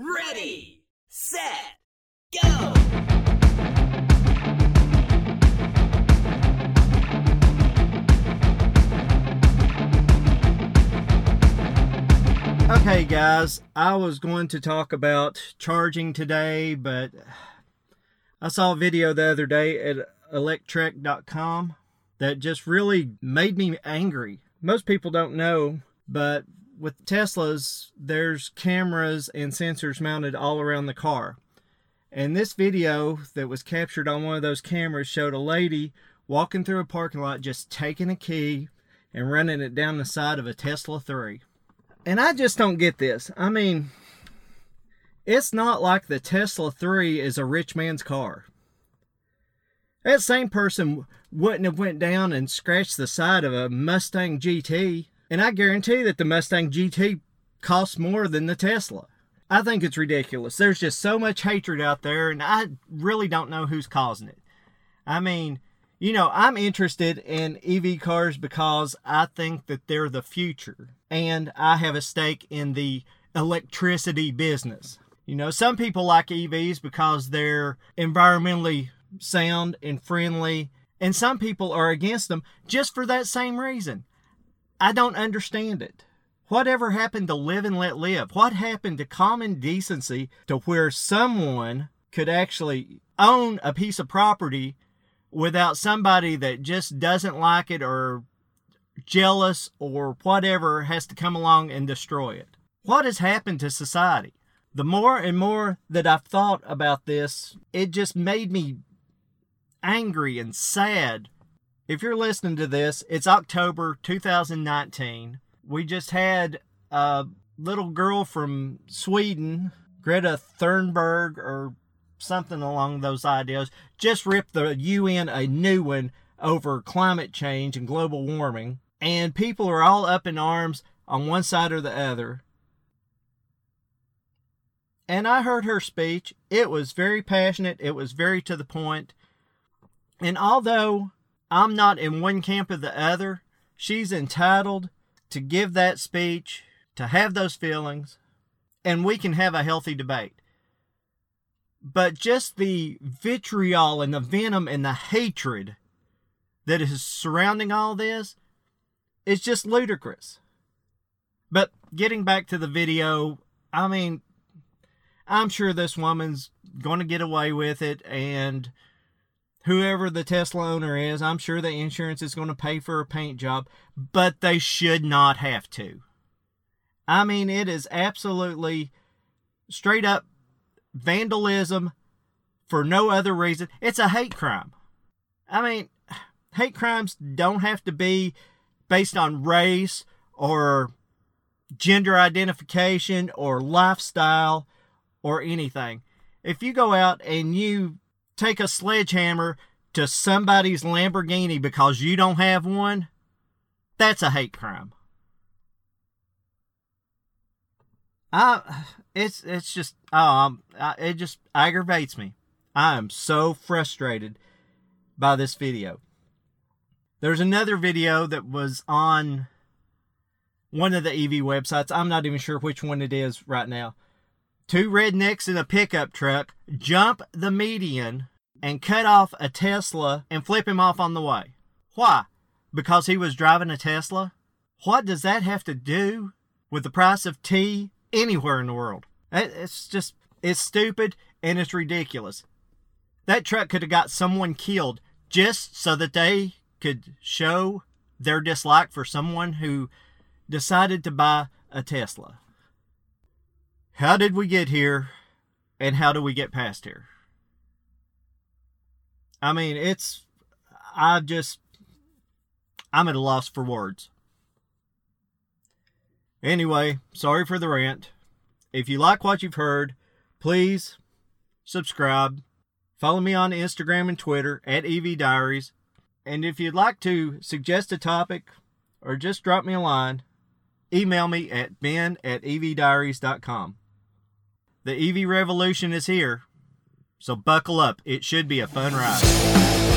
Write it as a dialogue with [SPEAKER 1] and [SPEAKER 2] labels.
[SPEAKER 1] Ready, set, go!
[SPEAKER 2] Okay, guys, I was going to talk about charging today, but I saw a video the other day at electrek.com that just really made me angry. Most people don't know, but with Teslas, there's cameras and sensors mounted all around the car. And this video that was captured on one of those cameras showed a lady walking through a parking lot just taking a key and running it down the side of a Tesla 3. And I just don't get this. I mean, it's not like the Tesla 3 is a rich man's car. That same person wouldn't have went down and scratched the side of a Mustang GT. And I guarantee that the Mustang GT costs more than the Tesla. I think it's ridiculous. There's just so much hatred out there, and I really don't know who's causing it. I mean, you know, I'm interested in EV cars because I think that they're the future, and I have a stake in the electricity business. You know, some people like EVs because they're environmentally sound and friendly, and some people are against them just for that same reason. I don't understand it. Whatever happened to live and let live? What happened to common decency to where someone could actually own a piece of property without somebody that just doesn't like it or jealous or whatever has to come along and destroy it? What has happened to society? The more and more that I've thought about this, it just made me angry and sad. If you're listening to this, it's October 2019. We just had a little girl from Sweden, Greta Thunberg, or something along those ideas, just ripped the UN a new one over climate change and global warming. And people are all up in arms on one side or the other. And I heard her speech. It was very passionate, it was very to the point. And although I'm not in one camp or the other, she's entitled to give that speech, to have those feelings, and we can have a healthy debate. But just the vitriol and the venom and the hatred that is surrounding all this is just ludicrous. But getting back to the video, I mean, I'm sure this woman's going to get away with it and whoever the Tesla owner is, I'm sure the insurance is going to pay for a paint job, but they should not have to. I mean, it is absolutely straight up vandalism for no other reason. It's a hate crime. I mean, hate crimes don't have to be based on race or gender identification or lifestyle or anything. If you go out and you take a sledgehammer to somebody's Lamborghini because you don't have one, that's a hate crime. I, it's it's just um, it just aggravates me. I am so frustrated by this video. There's another video that was on one of the EV websites. I'm not even sure which one it is right now. Two rednecks in a pickup truck jump the median and cut off a Tesla and flip him off on the way. Why? Because he was driving a Tesla? What does that have to do with the price of tea anywhere in the world? It's just, it's stupid and it's ridiculous. That truck could have got someone killed just so that they could show their dislike for someone who decided to buy a Tesla. How did we get here and how do we get past here? I mean, it's, I just, I'm at a loss for words. Anyway, sorry for the rant. If you like what you've heard, please subscribe. Follow me on Instagram and Twitter at EV Diaries. And if you'd like to suggest a topic or just drop me a line, email me at ben at evdiaries.com. The EV revolution is here, so buckle up. It should be a fun ride.